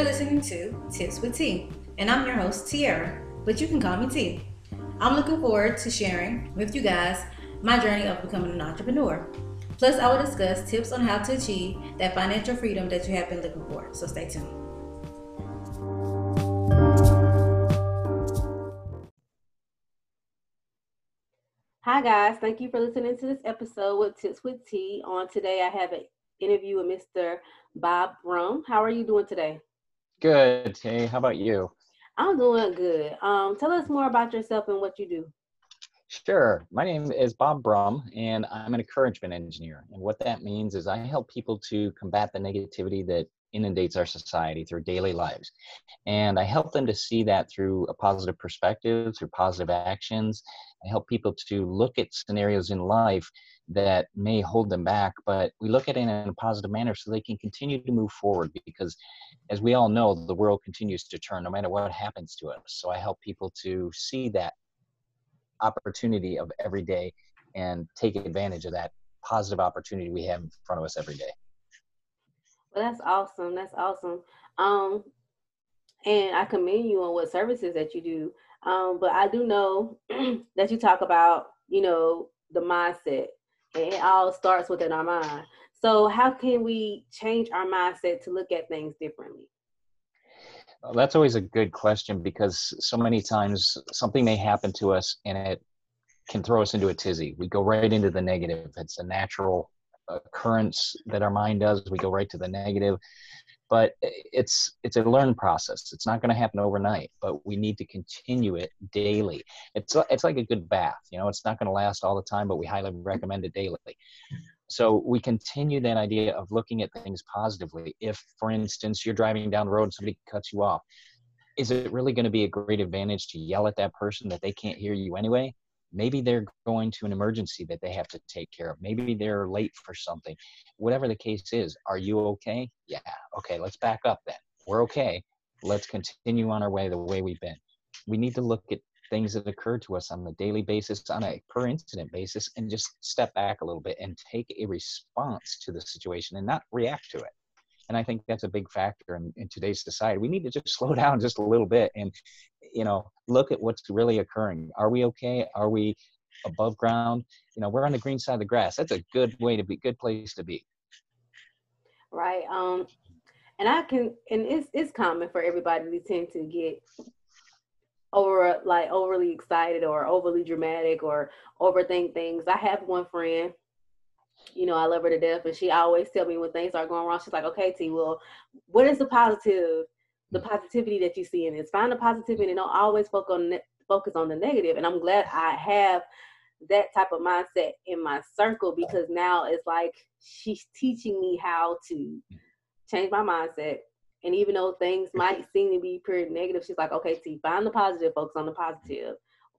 You're listening to Tips with T, and I'm your host, Tiara, but you can call me T. I'm looking forward to sharing with you guys my journey of becoming an entrepreneur. Plus, I will discuss tips on how to achieve that financial freedom that you have been looking for. So stay tuned. Hi, guys. Thank you for listening to this episode with Tips with T. On today, I have an interview with Mr. Bob Brum. How are you doing today? Good. Hey, how about you? I'm doing good. Um, tell us more about yourself and what you do. Sure. My name is Bob Brum, and I'm an encouragement engineer. And what that means is I help people to combat the negativity that inundates our society through daily lives. And I help them to see that through a positive perspective, through positive actions. I help people to look at scenarios in life that may hold them back, but we look at it in a positive manner so they can continue to move forward because, as we all know, the world continues to turn no matter what happens to us. So I help people to see that opportunity of every day and take advantage of that positive opportunity we have in front of us every day. Well, that's awesome. That's awesome. Um, and I commend you on what services that you do. Um, but I do know that you talk about, you know, the mindset, and it all starts within our mind. So, how can we change our mindset to look at things differently? Well, that's always a good question because so many times something may happen to us and it can throw us into a tizzy. We go right into the negative. It's a natural occurrence that our mind does. We go right to the negative, but it's it's a learned process. It's not going to happen overnight, but we need to continue it daily. It's it's like a good bath. You know, it's not going to last all the time, but we highly recommend it daily. So we continue that idea of looking at things positively. If, for instance, you're driving down the road and somebody cuts you off, is it really going to be a great advantage to yell at that person that they can't hear you anyway? Maybe they're going to an emergency that they have to take care of. Maybe they're late for something. Whatever the case is are you okay? Yeah. Okay let's back up then. We're okay. Let's continue on our way the way we've been. We need to look at things that occur to us on a daily basis on a per incident basis and just step back a little bit and take a response to the situation and not react to it. And i think that's a big factor in, in today's society. We need to just slow down just a little bit and you know look at what's really occurring. Are we okay? Are we above ground? You know we're on the green side of the grass. That's a good way to be good place to be. Right um and i can and it's it's common for everybody to tend to get over like overly excited or overly dramatic or overthink things. I have one friend you know, I love her to death, and she always tell me when things are going wrong. She's like, "Okay, T, well, what is the positive the positivity that you see in this. Find the positivity and don't always focus on ne- focus on the negative. And I'm glad I have that type of mindset in my circle because now it's like she's teaching me how to change my mindset. And even though things might seem to be pretty negative, she's like, okay, T, find the positive, focus on the positive.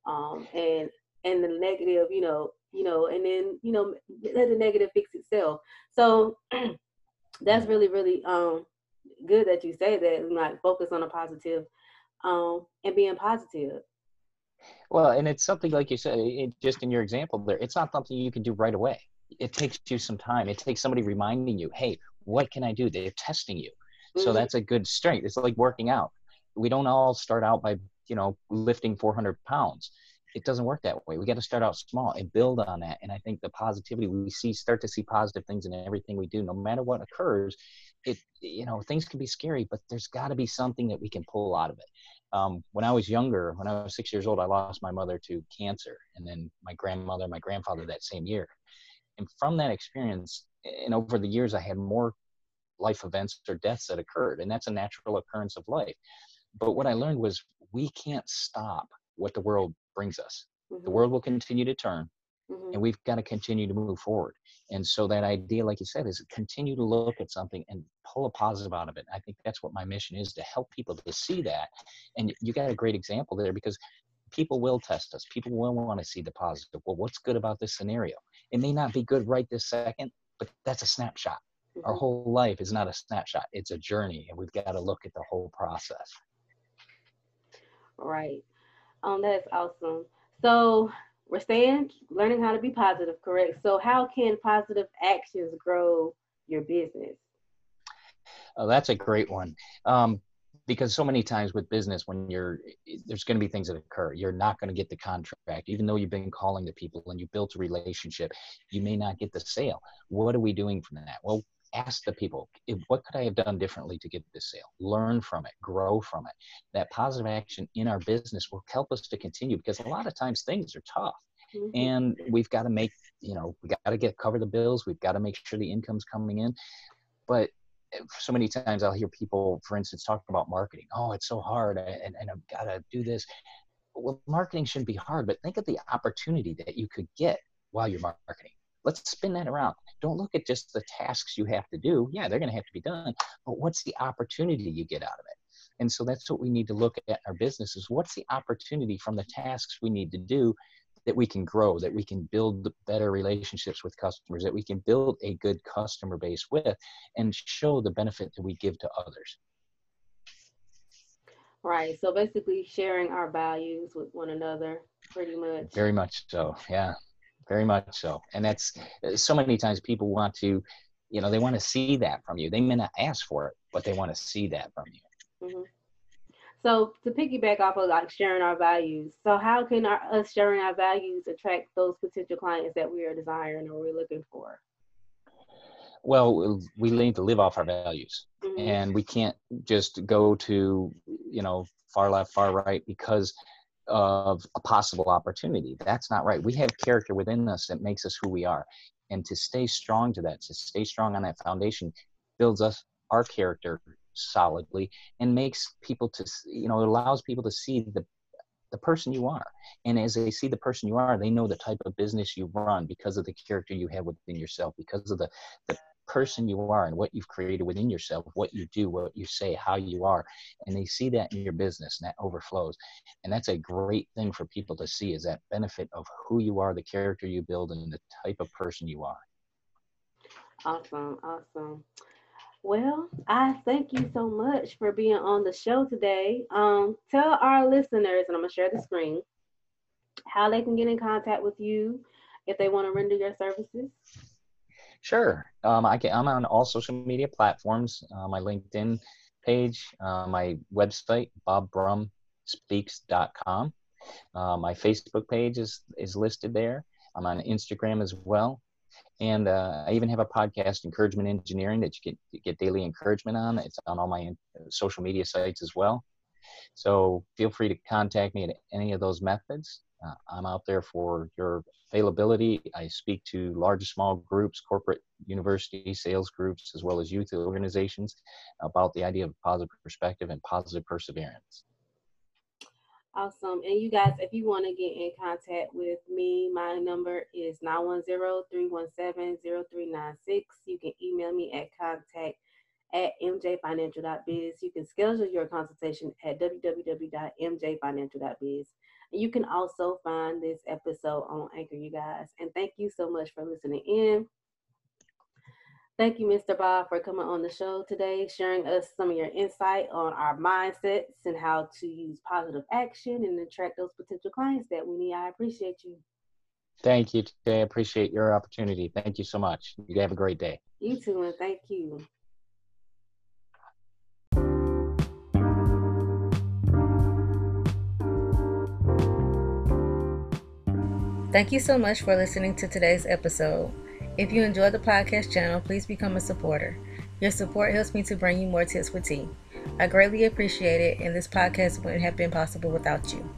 Um, and and the negative, you know, you know, and then, you know, let the negative fix itself. So that's really, really um good that you say that. and Like focus on a positive, um, and being positive. Well, and it's something like you said, it, just in your example there, it's not something you can do right away. It takes you some time. It takes somebody reminding you, hey, what can I do? They're testing you. Mm-hmm. So that's a good strength. It's like working out. We don't all start out by, you know, lifting 400 pounds. It doesn't work that way. We got to start out small and build on that. And I think the positivity we see, start to see positive things in everything we do, no matter what occurs it you know things can be scary but there's got to be something that we can pull out of it um, when i was younger when i was six years old i lost my mother to cancer and then my grandmother my grandfather that same year and from that experience and over the years i had more life events or deaths that occurred and that's a natural occurrence of life but what i learned was we can't stop what the world brings us mm-hmm. the world will continue to turn mm-hmm. and we've got to continue to move forward and so that idea, like you said, is continue to look at something and pull a positive out of it. I think that's what my mission is to help people to see that. And you got a great example there because people will test us. People will want to see the positive. Well, what's good about this scenario? It may not be good right this second, but that's a snapshot. Mm-hmm. Our whole life is not a snapshot, it's a journey, and we've got to look at the whole process. Right. Um, that's awesome. So we're saying learning how to be positive, correct? So how can positive actions grow your business? Oh, that's a great one. Um, because so many times with business when you're there's going to be things that occur you're not going to get the contract even though you've been calling the people and you built a relationship you may not get the sale what are we doing from that well ask the people what could i have done differently to get this sale learn from it grow from it that positive action in our business will help us to continue because a lot of times things are tough mm-hmm. and we've got to make you know we got to get cover the bills we've got to make sure the income's coming in but so many times I'll hear people, for instance, talk about marketing. Oh, it's so hard, and, and I've got to do this. Well, marketing shouldn't be hard, but think of the opportunity that you could get while you're marketing. Let's spin that around. Don't look at just the tasks you have to do. Yeah, they're going to have to be done, but what's the opportunity you get out of it? And so that's what we need to look at our businesses. What's the opportunity from the tasks we need to do that we can grow, that we can build better relationships with customers, that we can build a good customer base with, and show the benefit that we give to others. Right. So basically, sharing our values with one another, pretty much. Very much so. Yeah. Very much so. And that's so many times people want to, you know, they want to see that from you. They may not ask for it, but they want to see that from you. Mm-hmm. So to piggyback off of like sharing our values, so how can our, us sharing our values attract those potential clients that we are desiring or we're looking for? Well, we need to live off our values, mm-hmm. and we can't just go to you know far left, far right because of a possible opportunity. That's not right. We have character within us that makes us who we are, and to stay strong to that, to stay strong on that foundation, builds us our character solidly and makes people to you know it allows people to see the the person you are and as they see the person you are they know the type of business you run because of the character you have within yourself because of the the person you are and what you've created within yourself what you do what you say how you are and they see that in your business and that overflows and that's a great thing for people to see is that benefit of who you are the character you build and the type of person you are awesome awesome well, I thank you so much for being on the show today. Um, tell our listeners, and I'm gonna share the screen, how they can get in contact with you if they want to render your services. Sure. Um, I can, I'm on all social media platforms. Uh, my LinkedIn page, uh, my website, bobbrumspeaks.com. Uh, my Facebook page is is listed there. I'm on Instagram as well. And uh, I even have a podcast, Encouragement Engineering, that you get, get daily encouragement on. It's on all my uh, social media sites as well. So feel free to contact me at any of those methods. Uh, I'm out there for your availability. I speak to large small groups, corporate, university, sales groups, as well as youth organizations about the idea of positive perspective and positive perseverance. Awesome. And you guys, if you want to get in contact with me, my number is 910-317-0396. You can email me at contact at mjfinancial.biz. You can schedule your consultation at www.mjfinancial.biz. And you can also find this episode on Anchor, you guys. And thank you so much for listening in. Thank you, Mr. Bob, for coming on the show today, sharing us some of your insight on our mindsets and how to use positive action and attract those potential clients that we need. I appreciate you. Thank you, Jay. I appreciate your opportunity. Thank you so much. You have a great day. You too, and thank you. Thank you so much for listening to today's episode. If you enjoy the podcast channel, please become a supporter. Your support helps me to bring you more tips with T. I greatly appreciate it, and this podcast wouldn't have been possible without you.